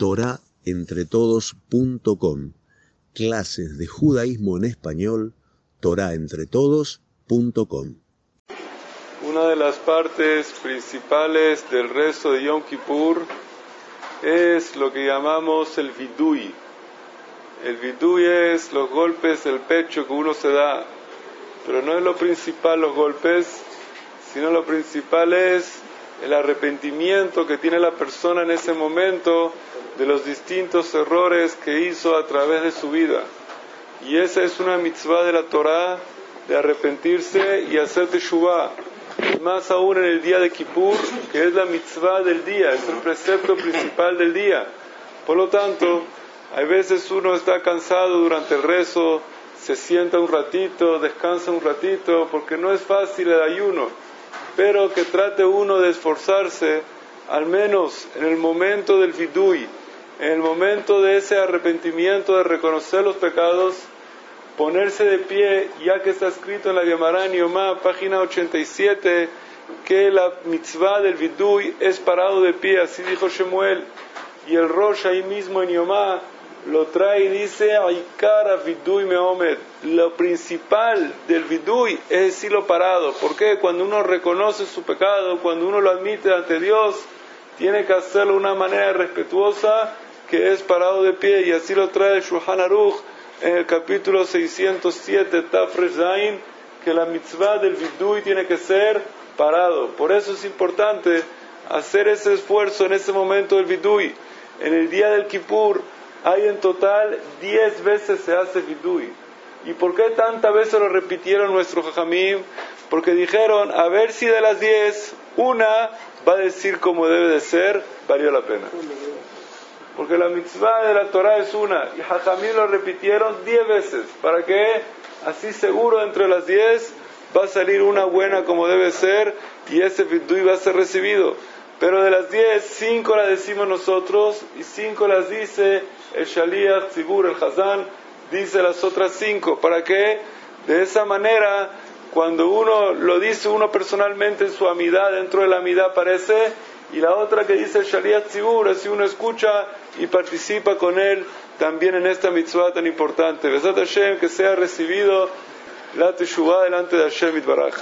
torahentretodos.com. Clases de judaísmo en español, torahentretodos.com. Una de las partes principales del rezo de Yom Kippur es lo que llamamos el vidui. El vidui es los golpes del pecho que uno se da, pero no es lo principal los golpes, sino lo principal es el arrepentimiento que tiene la persona en ese momento de los distintos errores que hizo a través de su vida. Y esa es una mitzvah de la Torah de arrepentirse y hacer teshuvah. Más aún en el día de Kippur, que es la mitzvah del día, es el precepto principal del día. Por lo tanto, hay veces uno está cansado durante el rezo, se sienta un ratito, descansa un ratito, porque no es fácil el ayuno pero que trate uno de esforzarse, al menos en el momento del vidui, en el momento de ese arrepentimiento, de reconocer los pecados, ponerse de pie, ya que está escrito en la Gemara Yomá, página 87, que la mitzvah del vidui es parado de pie, así dijo Shemuel, y el Rosh ahí mismo en Yomá lo trae y dice, Aikara vidui meomed. Lo principal del vidui es decirlo parado. ¿Por qué? Cuando uno reconoce su pecado, cuando uno lo admite ante Dios, tiene que hacerlo de una manera respetuosa, que es parado de pie. Y así lo trae el Aruch en el capítulo 607, Tafresh que la mitzvah del vidui tiene que ser parado. Por eso es importante hacer ese esfuerzo en ese momento del vidui. En el día del Kippur, hay en total 10 veces se hace vidui. ¿Y por qué tantas veces lo repitieron nuestros jajamim? Porque dijeron, a ver si de las 10, una va a decir como debe de ser, valió la pena. Porque la mitzvah de la Torah es una, y jajamim lo repitieron 10 veces. ¿Para que Así seguro entre las 10 va a salir una buena como debe ser y ese vidui va a ser recibido. Pero de las 10, 5 las decimos nosotros y 5 las dice el Shaliach, Tzibur, el Hazán, dice las otras cinco. ¿Para qué? De esa manera, cuando uno lo dice uno personalmente en su amidad, dentro de la amidad aparece, y la otra que dice el Shaliach Tzibur, así uno escucha y participa con él también en esta mitzvah tan importante. Besat Hashem, que sea recibido la Teshuvah delante de Hashem Itbaraj.